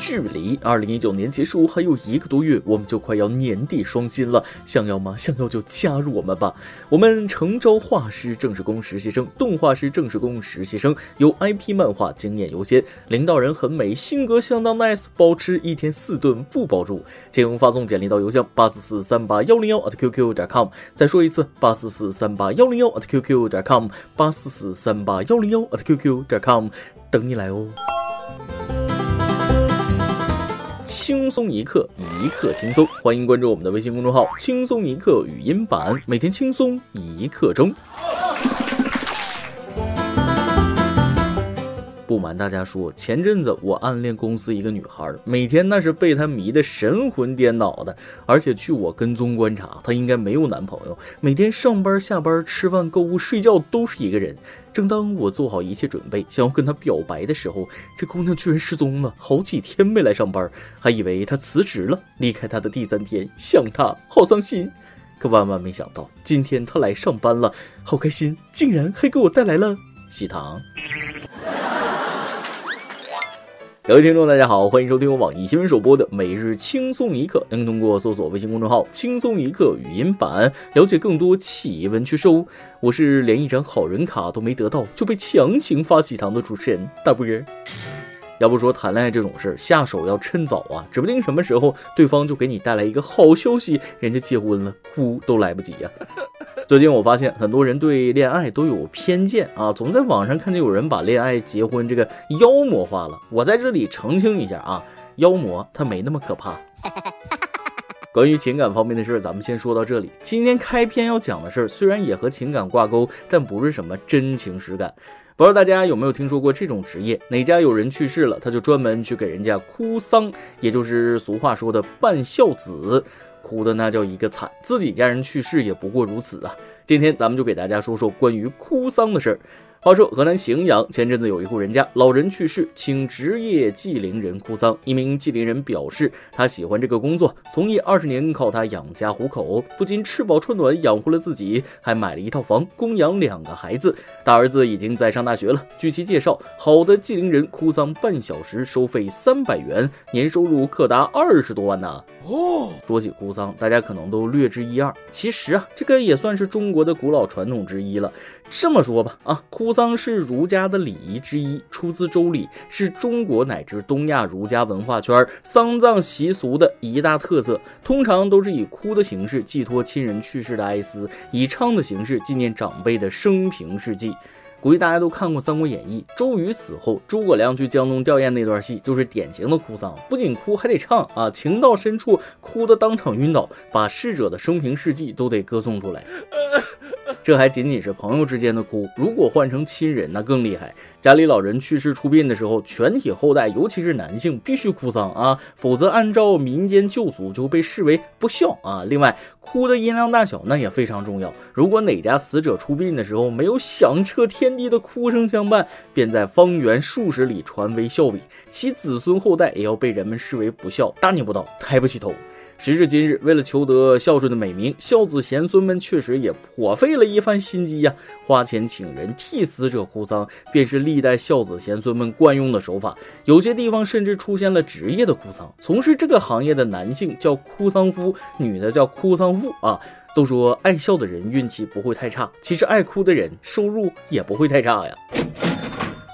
距离二零一九年结束还有一个多月，我们就快要年底双薪了。想要吗？想要就加入我们吧。我们诚招画师、正式工实习生、动画师、正式工实习生，有 IP 漫画经验优先，领导人很美，性格相当 nice，包吃一天四顿不包住。请发送简历到邮箱八四四三八幺零幺 at qq 点 com。再说一次，八四四三八幺零幺 at qq 点 com，八四四三八幺零幺 at qq 点 com，等你来哦。轻松一刻，一刻轻松。欢迎关注我们的微信公众号“轻松一刻语音版”，每天轻松一刻钟。不瞒大家说，前阵子我暗恋公司一个女孩，每天那是被她迷得神魂颠倒的。而且据我跟踪观察，她应该没有男朋友，每天上班、下班、吃饭、购物、睡觉都是一个人。正当我做好一切准备，想要跟她表白的时候，这姑娘居然失踪了，好几天没来上班，还以为她辞职了。离开她的第三天，想她好伤心，可万万没想到，今天她来上班了，好开心，竟然还给我带来了喜糖。各位听众，大家好，欢迎收听我网易新闻首播的每日轻松一刻。您通过搜索微信公众号“轻松一刻”语音版了解更多奇闻趣事。我是连一张好人卡都没得到就被强行发喜糖的主持人大波儿。要不说谈恋爱这种事儿，下手要趁早啊，指不定什么时候对方就给你带来一个好消息，人家结婚了，哭都来不及呀。最近我发现很多人对恋爱都有偏见啊，总在网上看见有人把恋爱、结婚这个妖魔化了。我在这里澄清一下啊，妖魔它没那么可怕。关于情感方面的事儿，咱们先说到这里。今天开篇要讲的事儿，虽然也和情感挂钩，但不是什么真情实感。不知道大家有没有听说过这种职业？哪家有人去世了，他就专门去给人家哭丧，也就是俗话说的办孝子。哭的那叫一个惨，自己家人去世也不过如此啊！今天咱们就给大家说说关于哭丧的事儿。话说，河南荥阳前阵子有一户人家，老人去世，请职业祭灵人哭丧。一名祭灵人表示，他喜欢这个工作，从业二十年，靠他养家糊口，不仅吃饱穿暖养活了自己，还买了一套房，供养两个孩子。大儿子已经在上大学了。据其介绍，好的祭灵人哭丧半小时收费三百元，年收入可达二十多万呢。哦，说起哭丧，大家可能都略知一二。其实啊，这个也算是中国的古老传统之一了。这么说吧，啊，哭丧是儒家的礼仪之一，出自《周礼》，是中国乃至东亚儒家文化圈丧葬习俗的一大特色。通常都是以哭的形式寄托亲人去世的哀思，以唱的形式纪念长辈的生平事迹。估计大家都看过《三国演义》，周瑜死后，诸葛亮去江东吊唁那段戏，就是典型的哭丧，不仅哭还得唱啊，情到深处哭的当场晕倒，把逝者的生平事迹都得歌颂出来。这还仅仅是朋友之间的哭，如果换成亲人，那更厉害。家里老人去世出殡的时候，全体后代，尤其是男性，必须哭丧啊，否则按照民间旧俗就被视为不孝啊。另外，哭的音量大小那也非常重要。如果哪家死者出殡的时候没有响彻天地的哭声相伴，便在方圆数十里传为笑柄，其子孙后代也要被人们视为不孝，大逆不道，抬不起头。时至今日，为了求得孝顺的美名，孝子贤孙们确实也颇费了一番心机呀，花钱请人替死者哭丧，便是历代孝子贤孙们惯用的手法。有些地方甚至出现了职业的哭丧，从事这个行业的男性叫哭丧夫，女的叫哭丧妇啊。都说爱笑的人运气不会太差，其实爱哭的人收入也不会太差呀。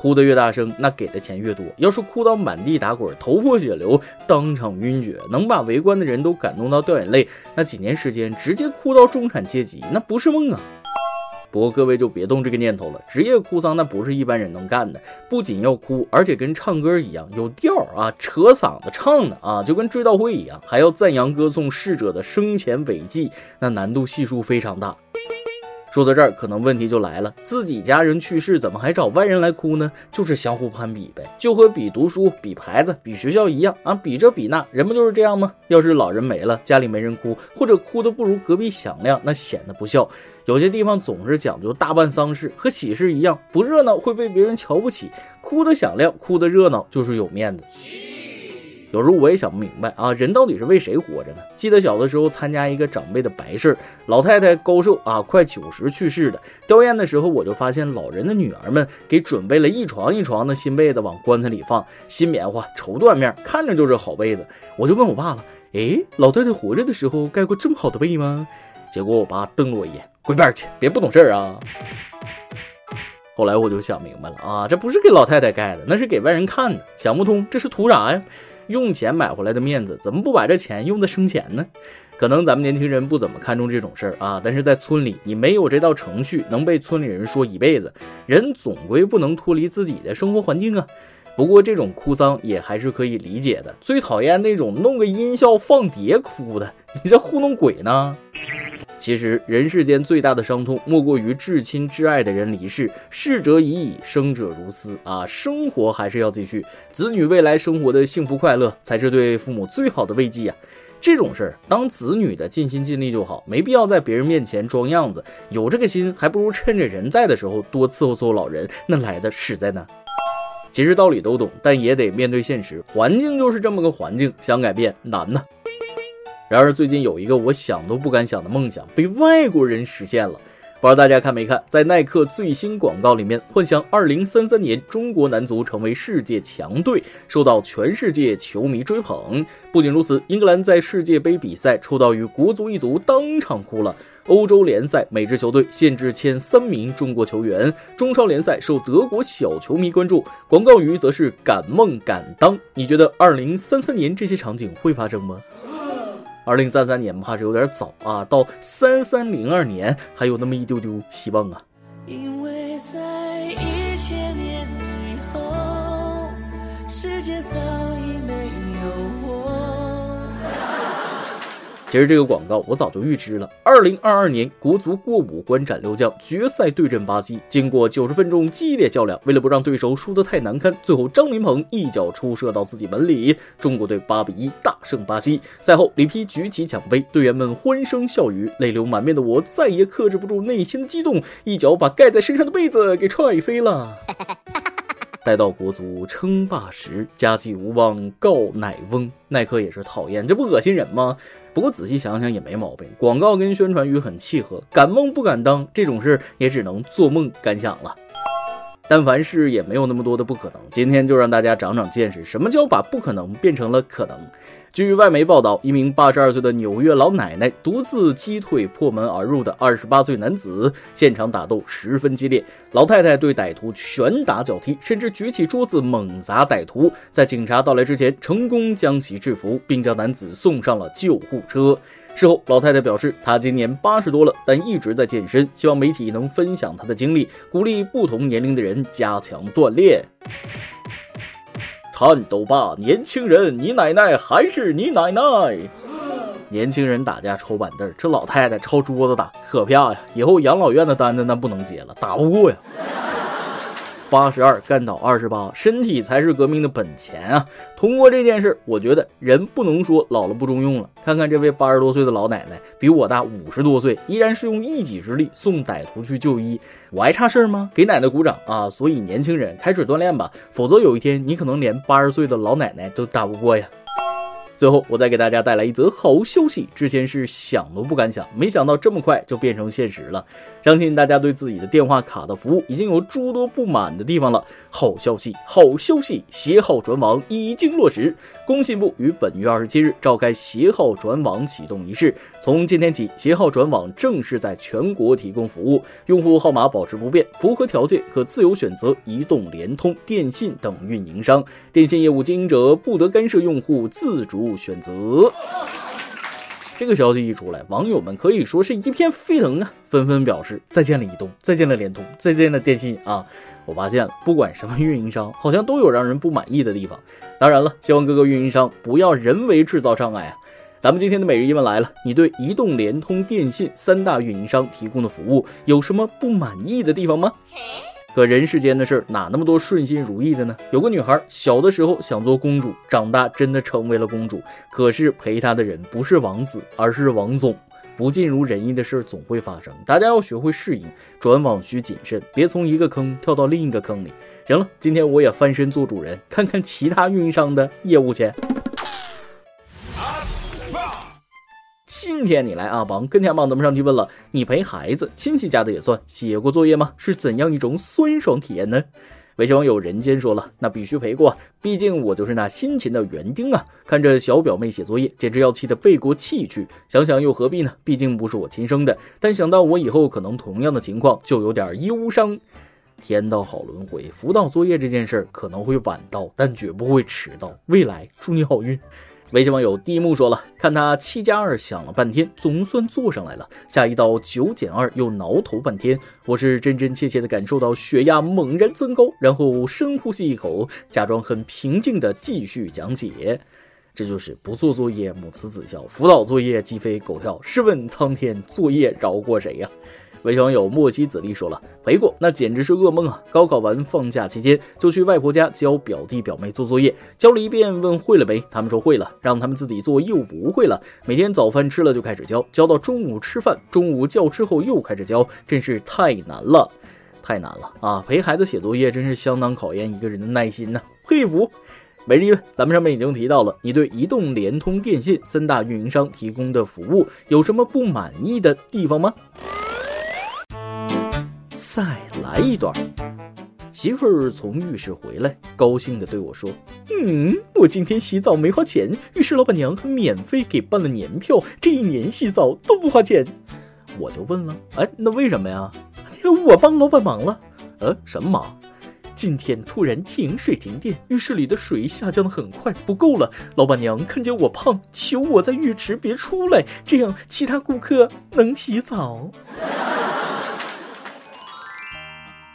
哭得越大声，那给的钱越多。要是哭到满地打滚、头破血流、当场晕厥，能把围观的人都感动到掉眼泪，那几年时间直接哭到中产阶级，那不是梦啊！不过各位就别动这个念头了，职业哭丧那不是一般人能干的，不仅要哭，而且跟唱歌一样有调啊，扯嗓子唱的啊，就跟追悼会一样，还要赞扬歌颂逝者的生前伟绩，那难度系数非常大。说到这儿，可能问题就来了：自己家人去世，怎么还找外人来哭呢？就是相互攀比呗，就和比读书、比牌子、比学校一样啊，比这比那，人不就是这样吗？要是老人没了，家里没人哭，或者哭的不如隔壁响亮，那显得不孝。有些地方总是讲究大办丧事，和喜事一样，不热闹会被别人瞧不起，哭的响亮，哭的热闹就是有面子。有时候我也想不明白啊，人到底是为谁活着呢？记得小的时候参加一个长辈的白事，老太太高寿啊，快九十去世的。吊唁的时候，我就发现老人的女儿们给准备了一床一床的新被子往棺材里放，新棉花、绸缎面，看着就是好被子。我就问我爸了，哎，老太太活着的时候盖过这么好的被吗？结果我爸瞪了我一眼，滚边去，别不懂事儿啊！后来我就想明白了啊，这不是给老太太盖的，那是给外人看的。想不通，这是图啥呀？用钱买回来的面子，怎么不把这钱用在生钱呢？可能咱们年轻人不怎么看重这种事儿啊，但是在村里，你没有这道程序，能被村里人说一辈子。人总归不能脱离自己的生活环境啊。不过这种哭丧也还是可以理解的。最讨厌那种弄个音效放碟哭的，你这糊弄鬼呢？其实人世间最大的伤痛，莫过于至亲至爱的人离世。逝者已矣，生者如斯啊！生活还是要继续，子女未来生活的幸福快乐，才是对父母最好的慰藉啊！这种事儿，当子女的尽心尽力就好，没必要在别人面前装样子。有这个心，还不如趁着人在的时候多伺候伺候老人，那来的实在呢。其实道理都懂，但也得面对现实，环境就是这么个环境，想改变难呢。然而，最近有一个我想都不敢想的梦想被外国人实现了。不知道大家看没看，在耐克最新广告里面，幻想2033年中国男足成为世界强队，受到全世界球迷追捧。不仅如此，英格兰在世界杯比赛抽到与国足一组，当场哭了。欧洲联赛每支球队限制签三名中国球员，中超联赛受德国小球迷关注。广告语则是敢梦敢当。你觉得2033年这些场景会发生吗？二零三三年怕是有点早啊，到三三零二年还有那么一丢丢希望啊。因为其实这个广告我早就预知了。二零二二年国足过五关斩六将，决赛对阵巴西。经过九十分钟激烈较量，为了不让对手输得太难堪，最后张琳芃一脚出射到自己门里，中国队八比一大胜巴西。赛后，里皮举起奖杯，队员们欢声笑语，泪流满面的我再也克制不住内心的激动，一脚把盖在身上的被子给踹飞了。待到国足称霸时，家祭无忘告乃翁。耐克也是讨厌，这不恶心人吗？不过仔细想想也没毛病，广告跟宣传语很契合。敢梦不敢当，这种事也只能做梦敢想了。但凡事也没有那么多的不可能。今天就让大家长长见识，什么叫把不可能变成了可能。据外媒报道，一名八十二岁的纽约老奶奶独自击退破门而入的二十八岁男子，现场打斗十分激烈。老太太对歹徒拳打脚踢，甚至举起桌子猛砸歹徒。在警察到来之前，成功将其制服，并将男子送上了救护车。事后，老太太表示，她今年八十多了，但一直在健身，希望媒体能分享她的经历，鼓励不同年龄的人加强锻炼。颤抖吧，年轻人！你奶奶还是你奶奶。年轻人打架抽板凳，这老太太抄桌子打，可怕呀！以后养老院的单子那不能接了，打不过呀。八十二干倒二十八，身体才是革命的本钱啊！通过这件事，我觉得人不能说老了不中用了。看看这位八十多岁的老奶奶，比我大五十多岁，依然是用一己之力送歹徒去就医。我还差事儿吗？给奶奶鼓掌啊！所以年轻人开始锻炼吧，否则有一天你可能连八十岁的老奶奶都打不过呀。最后，我再给大家带来一则好消息。之前是想都不敢想，没想到这么快就变成现实了。相信大家对自己的电话卡的服务已经有诸多不满的地方了。好消息，好消息，携号转网已经落实。工信部于本月二十七日召开携号转网启动仪式，从今天起，携号转网正式在全国提供服务。用户号码保持不变，符合条件可自由选择移动、联通、电信等运营商。电信业务经营者不得干涉用户自主。不选择这个消息一出来，网友们可以说是一片沸腾啊，纷纷表示再见了移动，再见了联通，再见了电信啊！我发现了，不管什么运营商，好像都有让人不满意的地方。当然了，希望各个运营商不要人为制造障碍啊！咱们今天的每日一问来了，你对移动、联通、电信三大运营商提供的服务有什么不满意的地方吗？可人世间的事儿哪那么多顺心如意的呢？有个女孩小的时候想做公主，长大真的成为了公主。可是陪她的人不是王子，而是王总。不尽如人意的事儿总会发生，大家要学会适应，转网需谨慎，别从一个坑跳到另一个坑里。行了，今天我也翻身做主人，看看其他运营商的业务去。今天你来阿榜跟天榜怎么上去问了？你陪孩子，亲戚家的也算，写过作业吗？是怎样一种酸爽体验呢？微信网友人间说了，那必须陪过，毕竟我就是那辛勤的园丁啊！看着小表妹写作业，简直要气得背过气去。想想又何必呢？毕竟不是我亲生的，但想到我以后可能同样的情况，就有点忧伤。天道好轮回，辅导作业这件事儿可能会晚到，但绝不会迟到。未来祝你好运。微信网友第一幕说了，看他七加二想了半天，总算做上来了。下一道九减二又挠头半天，我是真真切切的感受到血压猛然增高，然后深呼吸一口，假装很平静的继续讲解。这就是不做作业母慈子孝，辅导作业鸡飞狗跳。试问苍天，作业饶过谁呀？信网友莫西子力说了，陪过那简直是噩梦啊！高考完放假期间，就去外婆家教表弟表妹做作业，教了一遍，问会了没？他们说会了，让他们自己做又不会了。每天早饭吃了就开始教，教到中午吃饭，中午教之后又开始教，真是太难了，太难了啊！陪孩子写作业真是相当考验一个人的耐心呐，佩服。每日一问，咱们上面已经提到了，你对移动、联通、电信三大运营商提供的服务有什么不满意的地方吗？再来一段。媳妇儿从浴室回来，高兴地对我说：“嗯，我今天洗澡没花钱，浴室老板娘还免费给办了年票，这一年洗澡都不花钱。”我就问了：“哎，那为什么呀？” 我帮老板忙了。呃，什么忙？今天突然停水停电，浴室里的水下降的很快，不够了。老板娘看见我胖，求我在浴池别出来，这样其他顾客能洗澡。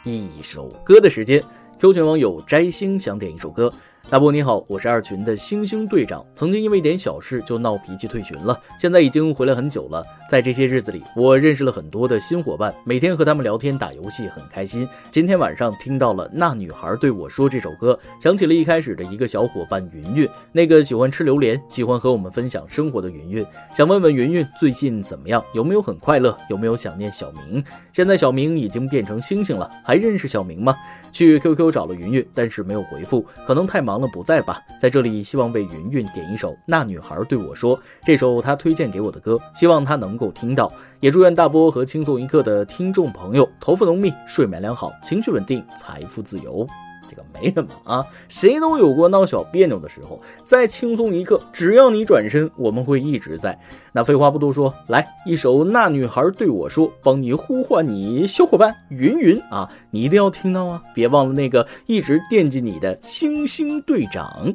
一首歌的时间，Q 群网友摘星想点一首歌。大波你好，我是二群的星星队长，曾经因为一点小事就闹脾气退群了，现在已经回来很久了。在这些日子里，我认识了很多的新伙伴，每天和他们聊天打游戏很开心。今天晚上听到了那女孩对我说这首歌，想起了一开始的一个小伙伴云云，那个喜欢吃榴莲、喜欢和我们分享生活的云云。想问问云云最近怎么样，有没有很快乐，有没有想念小明？现在小明已经变成星星了，还认识小明吗？去 QQ 找了云云，但是没有回复，可能太忙。了不在吧，在这里希望为云云点一首《那女孩对我说》，这首她推荐给我的歌，希望她能够听到，也祝愿大波和轻松一刻的听众朋友头发浓密，睡眠良好，情绪稳定，财富自由。这个没什么啊，谁都有过闹小别扭的时候，在轻松一刻，只要你转身，我们会一直在。那废话不多说，来一首《那女孩对我说》，帮你呼唤你小伙伴云云啊，你一定要听到啊，别忘了那个一直惦记你的星星队长。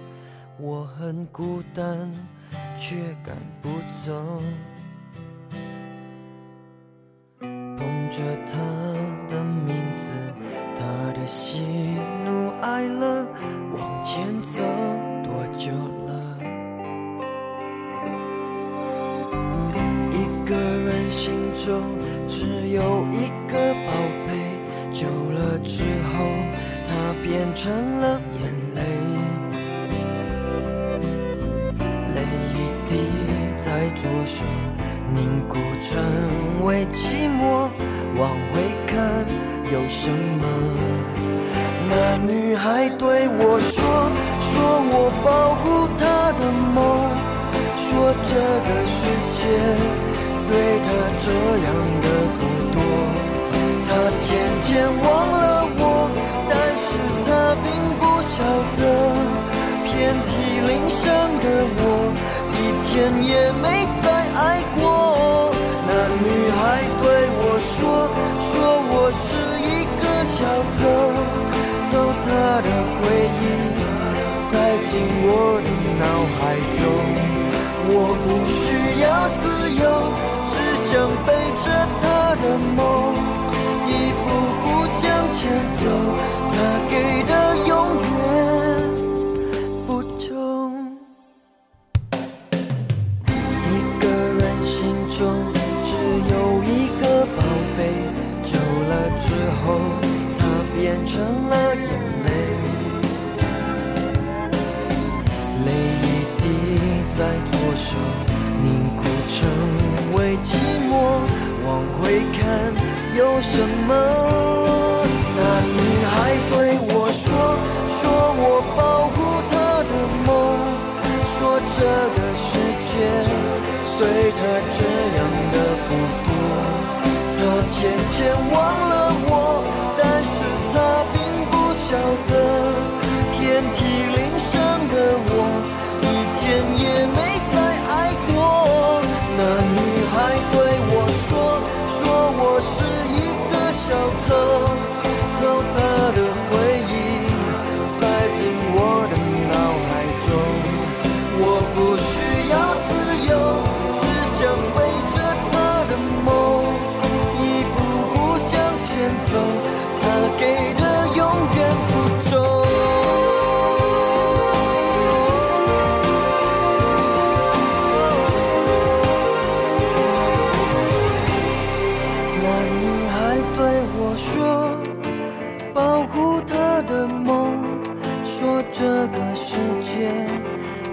我很孤单，却赶不走。捧着他的名字，他的喜怒哀乐，往前走多久了？一个人心中只有一个宝贝，久了之后，他变成了眼泪。凝固成为寂寞，往回看有什么？那女孩对我说，说我保护她的梦，说这个世界对她这样的不多。她渐渐忘了我，但是她并不晓得，遍体鳞伤的我。一天也没爱过。那女孩对我说，说我是一个小偷，偷她的回忆，塞进我的脑海中。我不需要自由，只想背着她的梦，一步步向前走。会寂寞。往回看，有什么？那女孩对我说，说我保护她的梦，说这个世界对她这样的不多。她渐渐忘了我，但是她并不晓得，是一个小偷，护她的梦，说这个世界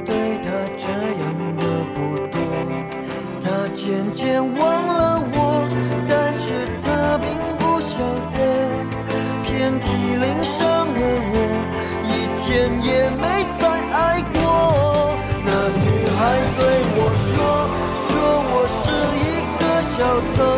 对她这样的不多。她渐渐忘了我，但是她并不晓得，遍体鳞伤的我，一天也没再爱过。那女孩对我说，说我是一个小偷。